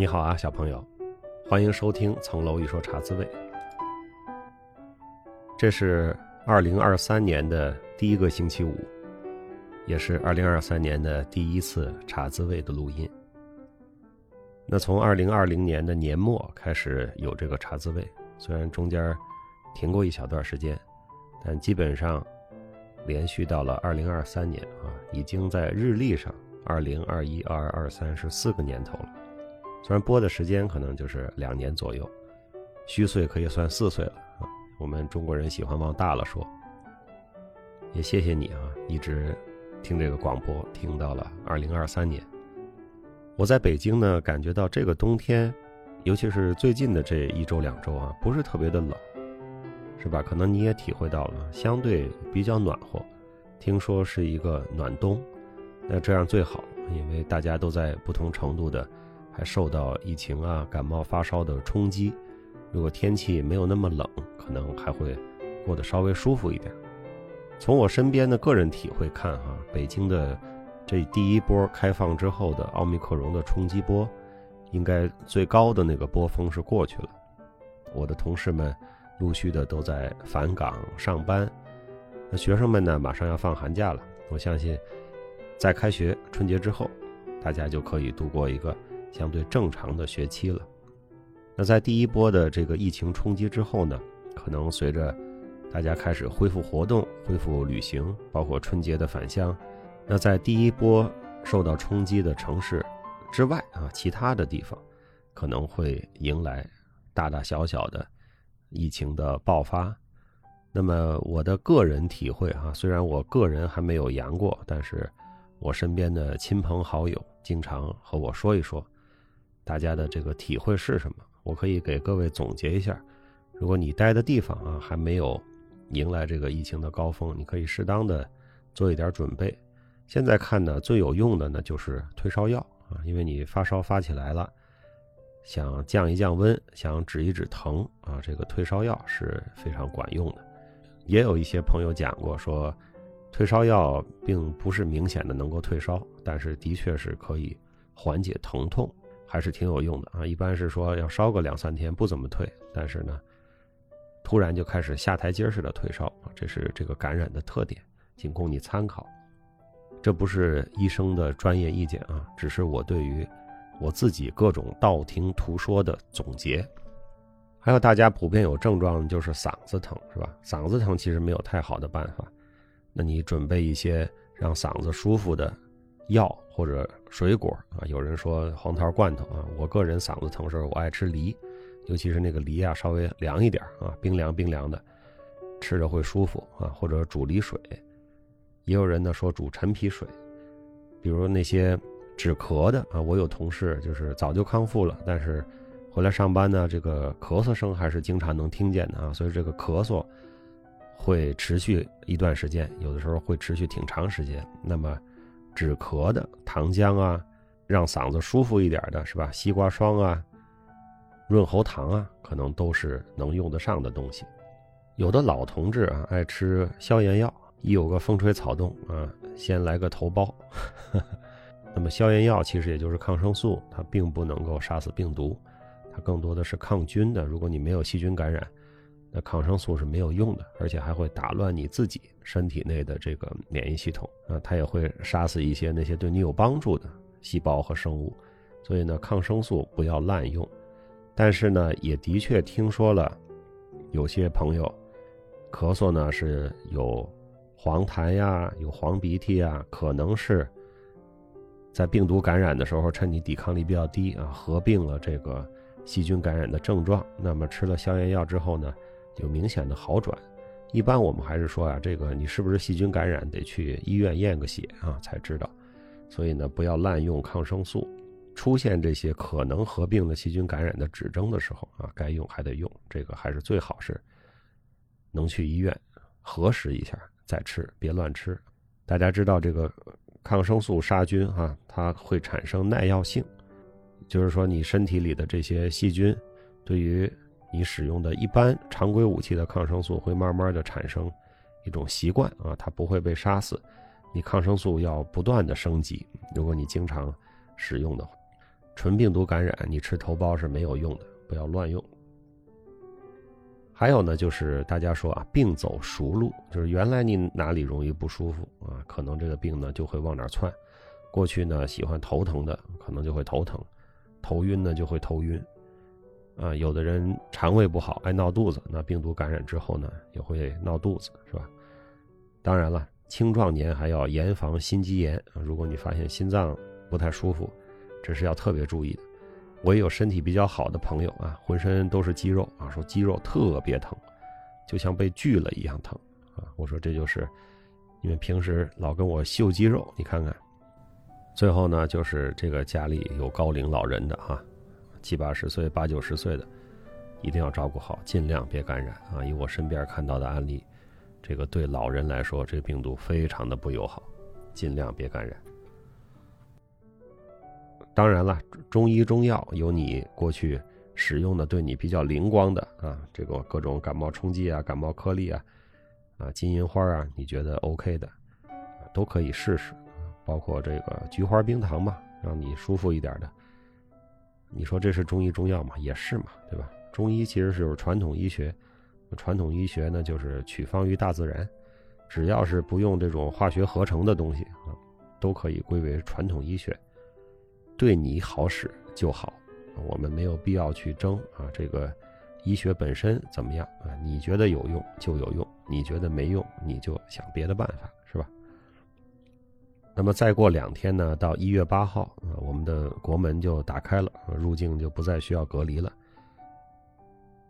你好啊，小朋友，欢迎收听《层楼一说茶滋味》。这是二零二三年的第一个星期五，也是二零二三年的第一次茶滋味的录音。那从二零二零年的年末开始有这个茶滋味，虽然中间停过一小段时间，但基本上连续到了二零二三年啊，已经在日历上二零二一、二二、二三是四个年头了。虽然播的时间可能就是两年左右，虚岁可以算四岁了啊。我们中国人喜欢往大了说。也谢谢你啊，一直听这个广播听到了二零二三年。我在北京呢，感觉到这个冬天，尤其是最近的这一周两周啊，不是特别的冷，是吧？可能你也体会到了，相对比较暖和。听说是一个暖冬，那这样最好，因为大家都在不同程度的。还受到疫情啊、感冒发烧的冲击，如果天气没有那么冷，可能还会过得稍微舒服一点。从我身边的个人体会看，哈，北京的这第一波开放之后的奥密克戎的冲击波，应该最高的那个波峰是过去了。我的同事们陆续的都在返岗上班，那学生们呢，马上要放寒假了。我相信，在开学春节之后，大家就可以度过一个。相对正常的学期了。那在第一波的这个疫情冲击之后呢，可能随着大家开始恢复活动、恢复旅行，包括春节的返乡，那在第一波受到冲击的城市之外啊，其他的地方可能会迎来大大小小的疫情的爆发。那么我的个人体会哈，虽然我个人还没有阳过，但是我身边的亲朋好友经常和我说一说。大家的这个体会是什么？我可以给各位总结一下。如果你待的地方啊还没有迎来这个疫情的高峰，你可以适当的做一点准备。现在看呢，最有用的呢就是退烧药啊，因为你发烧发起来了，想降一降温，想止一止疼啊，这个退烧药是非常管用的。也有一些朋友讲过说，退烧药并不是明显的能够退烧，但是的确是可以缓解疼痛。还是挺有用的啊！一般是说要烧个两三天不怎么退，但是呢，突然就开始下台阶似的退烧啊，这是这个感染的特点，仅供你参考。这不是医生的专业意见啊，只是我对于我自己各种道听途说的总结。还有大家普遍有症状就是嗓子疼是吧？嗓子疼其实没有太好的办法，那你准备一些让嗓子舒服的。药或者水果啊，有人说黄桃罐头啊，我个人嗓子疼时候我爱吃梨，尤其是那个梨啊稍微凉一点啊，冰凉冰凉的，吃着会舒服啊。或者煮梨水，也有人呢说煮陈皮水，比如那些止咳的啊，我有同事就是早就康复了，但是回来上班呢，这个咳嗽声还是经常能听见的啊，所以这个咳嗽会持续一段时间，有的时候会持续挺长时间。那么。止咳的糖浆啊，让嗓子舒服一点的是吧？西瓜霜啊，润喉糖啊，可能都是能用得上的东西。有的老同志啊，爱吃消炎药，一有个风吹草动啊，先来个头孢。那么消炎药其实也就是抗生素，它并不能够杀死病毒，它更多的是抗菌的。如果你没有细菌感染。那抗生素是没有用的，而且还会打乱你自己身体内的这个免疫系统啊，它也会杀死一些那些对你有帮助的细胞和生物，所以呢，抗生素不要滥用。但是呢，也的确听说了，有些朋友咳嗽呢是有黄痰呀，有黄鼻涕呀，可能是在病毒感染的时候，趁你抵抗力比较低啊，合并了这个细菌感染的症状。那么吃了消炎药之后呢？有明显的好转，一般我们还是说啊，这个你是不是细菌感染，得去医院验个血啊才知道。所以呢，不要滥用抗生素。出现这些可能合并的细菌感染的指征的时候啊，该用还得用。这个还是最好是能去医院核实一下再吃，别乱吃。大家知道这个抗生素杀菌啊，它会产生耐药性，就是说你身体里的这些细菌对于。你使用的一般常规武器的抗生素会慢慢的产生一种习惯啊，它不会被杀死。你抗生素要不断的升级，如果你经常使用的话，纯病毒感染，你吃头孢是没有用的，不要乱用。还有呢，就是大家说啊，病走熟路，就是原来你哪里容易不舒服啊，可能这个病呢就会往哪窜。过去呢喜欢头疼的，可能就会头疼；头晕呢就会头晕。啊，有的人肠胃不好，爱闹肚子，那病毒感染之后呢也会闹肚子，是吧？当然了，青壮年还要严防心肌炎。如果你发现心脏不太舒服，这是要特别注意的。我也有身体比较好的朋友啊，浑身都是肌肉啊，说肌肉特别疼，就像被锯了一样疼啊。我说这就是因为平时老跟我秀肌肉，你看看。最后呢，就是这个家里有高龄老人的哈，七八十岁、八九十岁的，一定要照顾好，尽量别感染啊。以我身边看到的案例，这个对老人来说，这个病毒非常的不友好，尽量别感染。当然了，中医中药有你过去使用的对你比较灵光的啊，这个各种感冒冲剂啊、感冒颗粒啊、啊金银花啊，你觉得 OK 的，都可以试试。包括这个菊花冰糖嘛，让你舒服一点的。你说这是中医中药嘛？也是嘛，对吧？中医其实是有传统医学，传统医学呢就是取方于大自然，只要是不用这种化学合成的东西啊，都可以归为传统医学。对你好使就好，我们没有必要去争啊。这个医学本身怎么样啊？你觉得有用就有用，你觉得没用你就想别的办法，那么再过两天呢，到一月八号啊，我们的国门就打开了，入境就不再需要隔离了。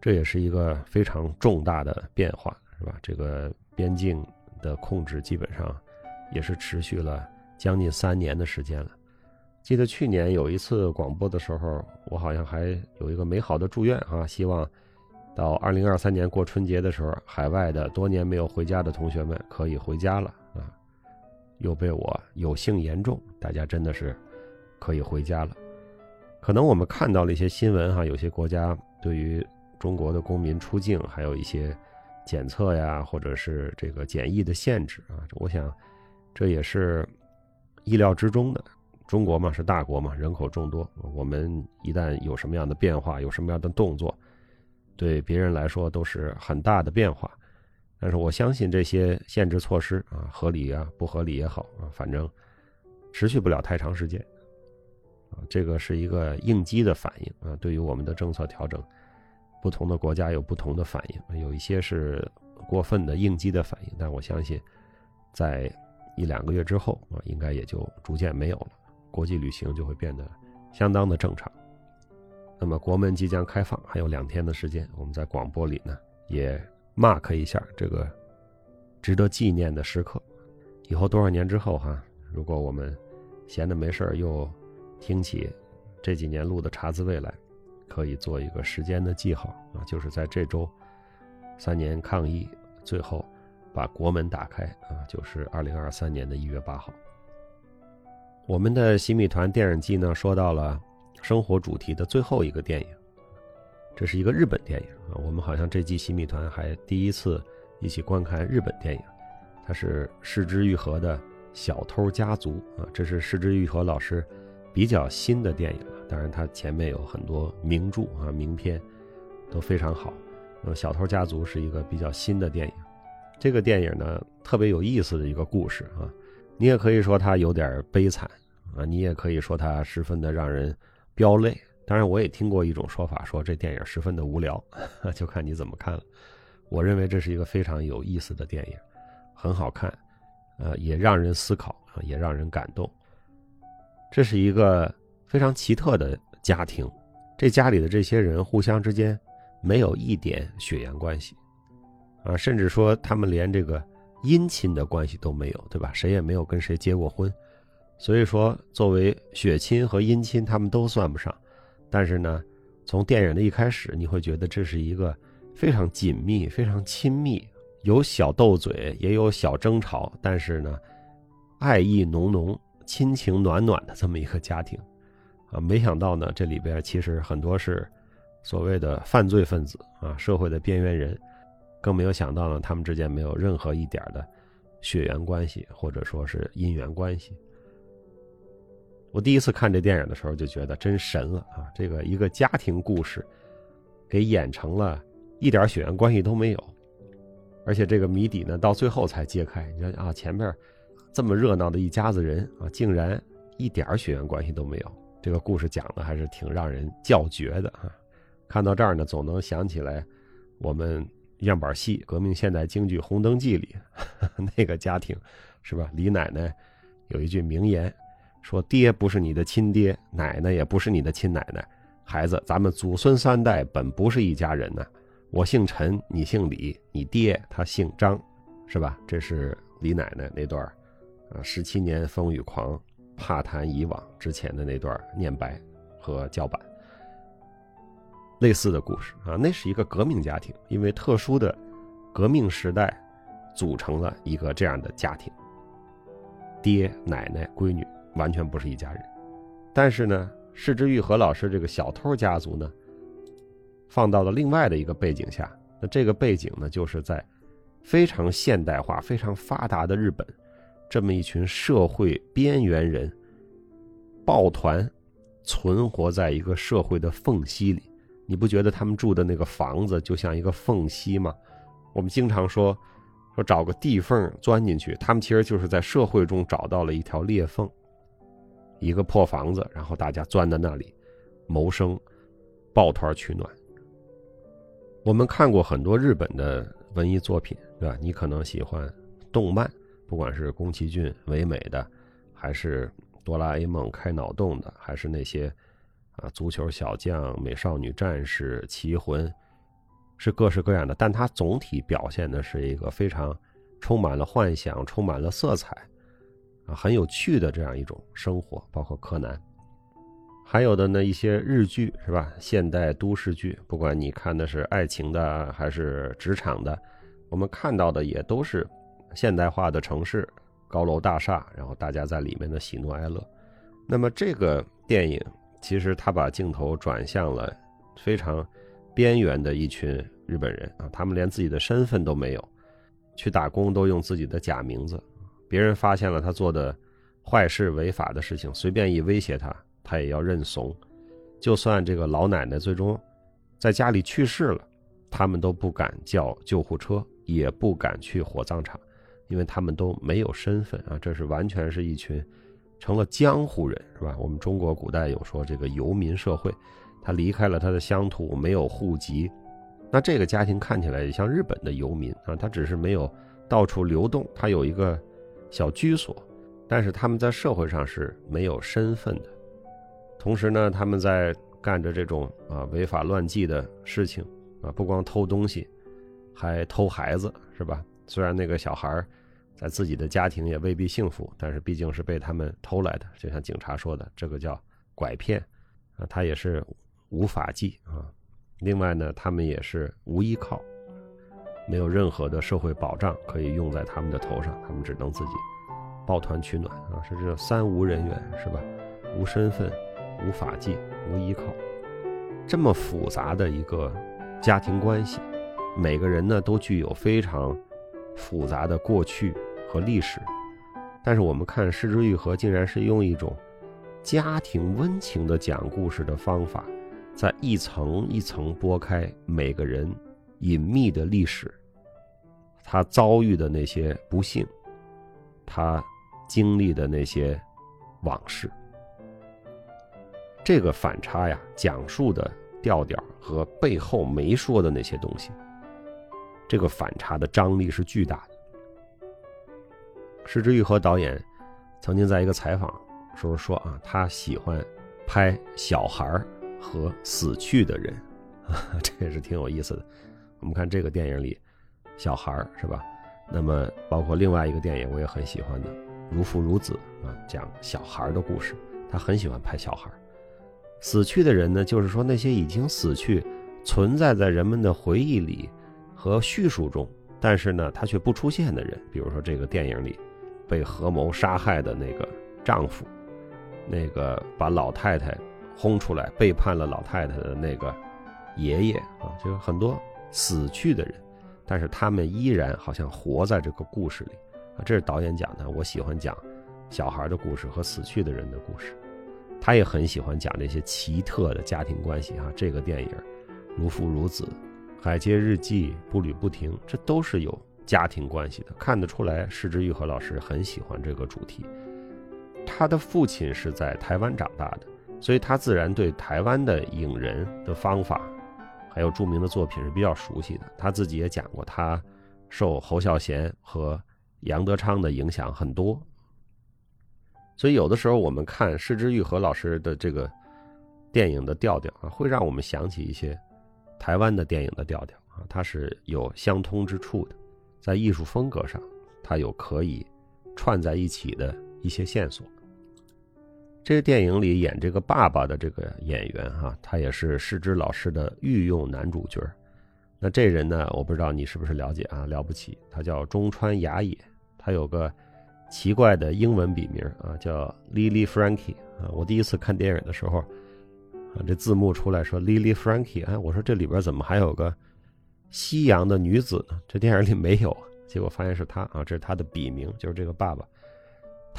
这也是一个非常重大的变化，是吧？这个边境的控制基本上也是持续了将近三年的时间了。记得去年有一次广播的时候，我好像还有一个美好的祝愿啊，希望到二零二三年过春节的时候，海外的多年没有回家的同学们可以回家了。又被我有幸言中，大家真的是可以回家了。可能我们看到了一些新闻哈，有些国家对于中国的公民出境还有一些检测呀，或者是这个检疫的限制啊，我想这也是意料之中的。中国嘛是大国嘛，人口众多。我们一旦有什么样的变化，有什么样的动作，对别人来说都是很大的变化。但是我相信这些限制措施啊，合理啊，不合理也好啊，反正持续不了太长时间。啊，这个是一个应激的反应啊。对于我们的政策调整，不同的国家有不同的反应，有一些是过分的应激的反应，但我相信在一两个月之后啊，应该也就逐渐没有了。国际旅行就会变得相当的正常。那么国门即将开放，还有两天的时间，我们在广播里呢也 mark 一下这个值得纪念的时刻。以后多少年之后哈，如果我们闲的没事儿又听起这几年录的茶滋味来，可以做一个时间的记号啊，就是在这周三年抗疫最后把国门打开啊，就是二零二三年的一月八号。我们的新米团电影季呢，说到了生活主题的最后一个电影，这是一个日本电影啊。我们好像这季新米团还第一次一起观看日本电影，它是市之愈合的《小偷家族》啊，这是市之愈合老师比较新的电影。当然，他前面有很多名著啊、名片都非常好。那么《小偷家族》是一个比较新的电影，这个电影呢特别有意思的一个故事啊。你也可以说它有点悲惨啊，你也可以说它十分的让人飙泪。当然，我也听过一种说法，说这电影十分的无聊，就看你怎么看了。我认为这是一个非常有意思的电影，很好看，呃，也让人思考，也让人感动。这是一个非常奇特的家庭，这家里的这些人互相之间没有一点血缘关系啊，甚至说他们连这个。姻亲的关系都没有，对吧？谁也没有跟谁结过婚，所以说作为血亲和姻亲，他们都算不上。但是呢，从电影的一开始，你会觉得这是一个非常紧密、非常亲密，有小斗嘴，也有小争吵，但是呢，爱意浓浓、亲情暖暖的这么一个家庭啊！没想到呢，这里边其实很多是所谓的犯罪分子啊，社会的边缘人。更没有想到呢，他们之间没有任何一点的血缘关系，或者说是姻缘关系。我第一次看这电影的时候就觉得真神了啊！这个一个家庭故事，给演成了一点血缘关系都没有，而且这个谜底呢到最后才揭开。你说啊，前面这么热闹的一家子人啊，竟然一点血缘关系都没有。这个故事讲的还是挺让人叫绝的啊！看到这儿呢，总能想起来我们样板戏革命现代京剧《红灯记》里 那个家庭，是吧？李奶奶有一句名言。说爹不是你的亲爹，奶奶也不是你的亲奶奶，孩子，咱们祖孙三代本不是一家人呐。我姓陈，你姓李，你爹他姓张，是吧？这是李奶奶那段啊，十七年风雨狂，怕谈以往之前的那段念白和叫板，类似的故事啊。那是一个革命家庭，因为特殊的革命时代，组成了一个这样的家庭，爹奶奶闺女。完全不是一家人，但是呢，释之玉和老师这个小偷家族呢，放到了另外的一个背景下，那这个背景呢，就是在非常现代化、非常发达的日本，这么一群社会边缘人抱团，存活在一个社会的缝隙里。你不觉得他们住的那个房子就像一个缝隙吗？我们经常说说找个地缝钻进去，他们其实就是在社会中找到了一条裂缝。一个破房子，然后大家钻在那里谋生，抱团取暖。我们看过很多日本的文艺作品，对吧？你可能喜欢动漫，不管是宫崎骏唯美的，还是哆啦 A 梦开脑洞的，还是那些啊足球小将、美少女战士、奇魂，是各式各样的。但它总体表现的是一个非常充满了幻想、充满了色彩。啊，很有趣的这样一种生活，包括柯南，还有的呢一些日剧是吧？现代都市剧，不管你看的是爱情的还是职场的，我们看到的也都是现代化的城市，高楼大厦，然后大家在里面的喜怒哀乐。那么这个电影其实他把镜头转向了非常边缘的一群日本人啊，他们连自己的身份都没有，去打工都用自己的假名字。别人发现了他做的坏事、违法的事情，随便一威胁他，他也要认怂。就算这个老奶奶最终在家里去世了，他们都不敢叫救护车，也不敢去火葬场，因为他们都没有身份啊！这是完全是一群成了江湖人，是吧？我们中国古代有说这个游民社会，他离开了他的乡土，没有户籍。那这个家庭看起来也像日本的游民啊，他只是没有到处流动，他有一个。小居所，但是他们在社会上是没有身份的。同时呢，他们在干着这种啊违法乱纪的事情啊，不光偷东西，还偷孩子，是吧？虽然那个小孩在自己的家庭也未必幸福，但是毕竟是被他们偷来的。就像警察说的，这个叫拐骗啊，他也是无法纪啊。另外呢，他们也是无依靠。没有任何的社会保障可以用在他们的头上，他们只能自己抱团取暖啊！是这三无人员是吧？无身份、无法纪、无依靠，这么复杂的一个家庭关系，每个人呢都具有非常复杂的过去和历史。但是我们看《失之愈合》，竟然是用一种家庭温情的讲故事的方法，在一层一层剥开每个人。隐秘的历史，他遭遇的那些不幸，他经历的那些往事，这个反差呀，讲述的调调和背后没说的那些东西，这个反差的张力是巨大的。石之愈和导演曾经在一个采访时候说啊，他喜欢拍小孩和死去的人，这也是挺有意思的。我们看这个电影里，小孩儿是吧？那么包括另外一个电影我也很喜欢的《如父如子》啊，讲小孩的故事。他很喜欢拍小孩儿，死去的人呢，就是说那些已经死去、存在在人们的回忆里和叙述中，但是呢他却不出现的人。比如说这个电影里被合谋杀害的那个丈夫，那个把老太太轰出来背叛了老太太的那个爷爷啊，就是很多。死去的人，但是他们依然好像活在这个故事里啊！这是导演讲的。我喜欢讲小孩的故事和死去的人的故事。他也很喜欢讲这些奇特的家庭关系哈。这个电影《如父如子》《海街日记》《步履不停》，这都是有家庭关系的，看得出来，施之玉和老师很喜欢这个主题。他的父亲是在台湾长大的，所以他自然对台湾的影人的方法，还有著名的作品是比较熟悉的。他自己也讲过，他受侯孝贤和杨德昌的影响很多。所以有的时候我们看施之玉和老师的这个电影的调调啊，会让我们想起一些台湾的电影的调调啊，它是有相通之处的，在艺术风格上，它有可以串在一起的一些线索。这个电影里演这个爸爸的这个演员哈，他也是施之老师的御用男主角。那这人呢，我不知道你是不是了解啊？了不起，他叫中川雅也，他有个。奇怪的英文笔名啊，叫 Lily Frankie 啊。我第一次看电影的时候，啊，这字幕出来说 Lily Frankie，哎，我说这里边怎么还有个西洋的女子呢？这电影里没有，结果发现是他啊，这是他的笔名，就是这个爸爸。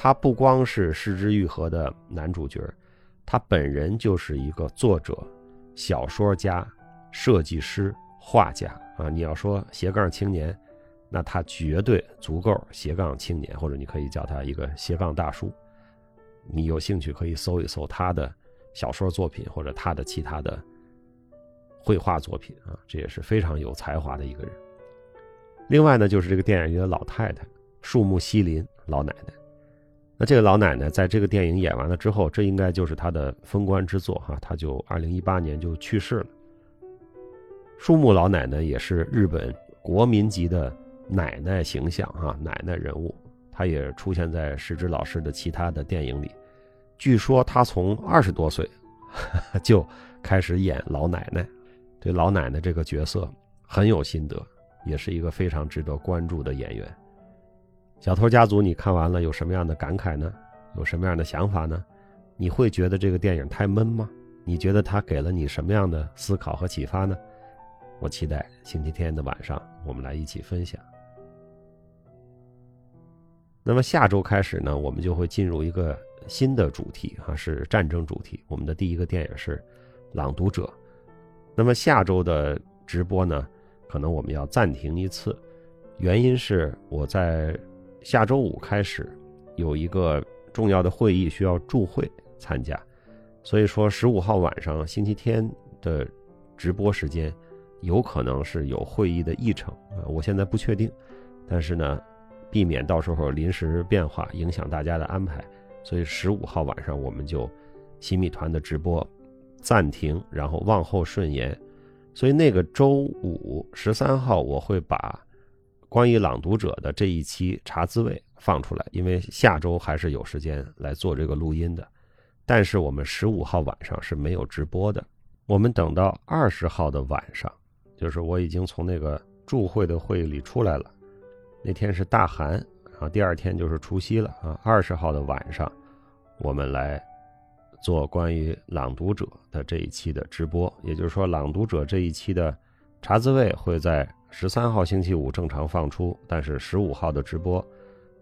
他不光是失之愈合的男主角，他本人就是一个作者、小说家、设计师、画家啊。你要说斜杠青年。那他绝对足够斜杠青年，或者你可以叫他一个斜杠大叔。你有兴趣可以搜一搜他的小说作品，或者他的其他的绘画作品啊，这也是非常有才华的一个人。另外呢，就是这个电影里的老太太树木希林老奶奶。那这个老奶奶在这个电影演完了之后，这应该就是她的封官之作哈，她就二零一八年就去世了。树木老奶奶也是日本国民级的。奶奶形象哈，奶奶人物，她也出现在石之老师的其他的电影里。据说她从二十多岁 就开始演老奶奶，对老奶奶这个角色很有心得，也是一个非常值得关注的演员。小偷家族，你看完了有什么样的感慨呢？有什么样的想法呢？你会觉得这个电影太闷吗？你觉得它给了你什么样的思考和启发呢？我期待星期天的晚上，我们来一起分享。那么下周开始呢，我们就会进入一个新的主题哈，是战争主题。我们的第一个电影是《朗读者》。那么下周的直播呢，可能我们要暂停一次，原因是我在下周五开始有一个重要的会议需要助会参加，所以说十五号晚上星期天的直播时间有可能是有会议的议程啊，我现在不确定，但是呢。避免到时候临时变化影响大家的安排，所以十五号晚上我们就新米团的直播暂停，然后往后顺延。所以那个周五十三号我会把关于朗读者的这一期茶滋味放出来，因为下周还是有时间来做这个录音的。但是我们十五号晚上是没有直播的，我们等到二十号的晚上，就是我已经从那个祝会的会议里出来了。那天是大寒，啊，第二天就是除夕了啊。二十号的晚上，我们来做关于朗读者的这一期的直播。也就是说，朗读者这一期的茶滋味会在十三号星期五正常放出，但是十五号的直播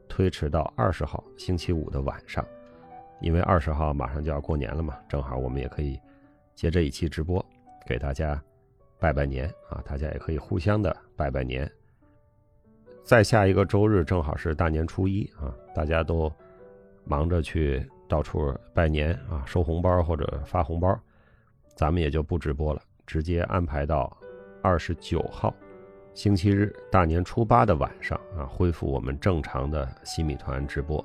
推迟到二十号星期五的晚上，因为二十号马上就要过年了嘛，正好我们也可以接这一期直播给大家拜拜年啊，大家也可以互相的拜拜年。再下一个周日正好是大年初一啊，大家都忙着去到处拜年啊，收红包或者发红包，咱们也就不直播了，直接安排到二十九号星期日大年初八的晚上啊，恢复我们正常的西米团直播。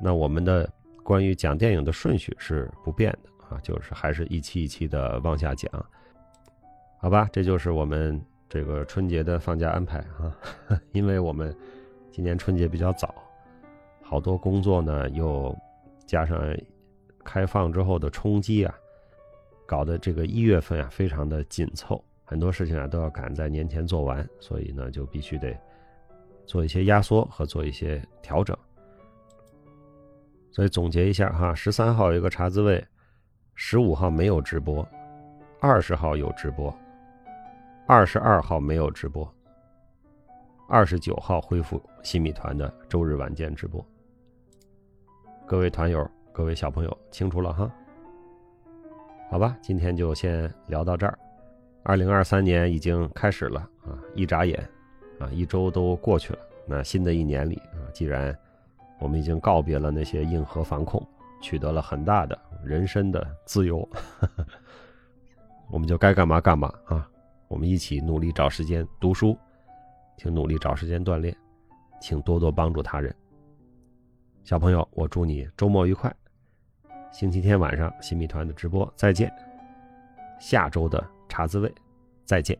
那我们的关于讲电影的顺序是不变的啊，就是还是一期一期的往下讲，好吧？这就是我们。这个春节的放假安排啊，因为我们今年春节比较早，好多工作呢又加上开放之后的冲击啊，搞得这个一月份啊非常的紧凑，很多事情啊都要赶在年前做完，所以呢就必须得做一些压缩和做一些调整。所以总结一下哈，十三号有一个茶滋味，十五号没有直播，二十号有直播。二十二号没有直播，二十九号恢复新米团的周日晚间直播。各位团友，各位小朋友清楚了哈？好吧，今天就先聊到这儿。二零二三年已经开始了啊，一眨眼，啊，一周都过去了。那新的一年里啊，既然我们已经告别了那些硬核反恐，取得了很大的人身的自由，我们就该干嘛干嘛啊！我们一起努力找时间读书，请努力找时间锻炼，请多多帮助他人。小朋友，我祝你周末愉快。星期天晚上新米团的直播再见，下周的茶滋味再见。